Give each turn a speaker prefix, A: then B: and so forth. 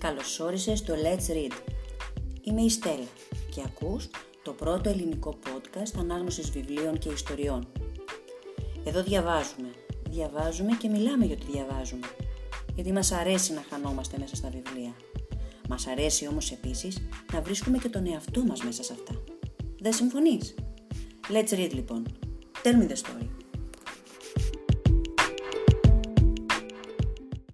A: Καλώς όρισες στο Let's Read. Είμαι η Στέλλα και ακούς το πρώτο ελληνικό podcast ανάγνωσης βιβλίων και ιστοριών. Εδώ διαβάζουμε. Διαβάζουμε και μιλάμε για ό,τι διαβάζουμε. Γιατί μας αρέσει να χανόμαστε μέσα στα βιβλία. Μας αρέσει όμως επίσης να βρίσκουμε και τον εαυτό μας μέσα σε αυτά. Δεν συμφωνείς; Let's read λοιπόν. Tell me the story.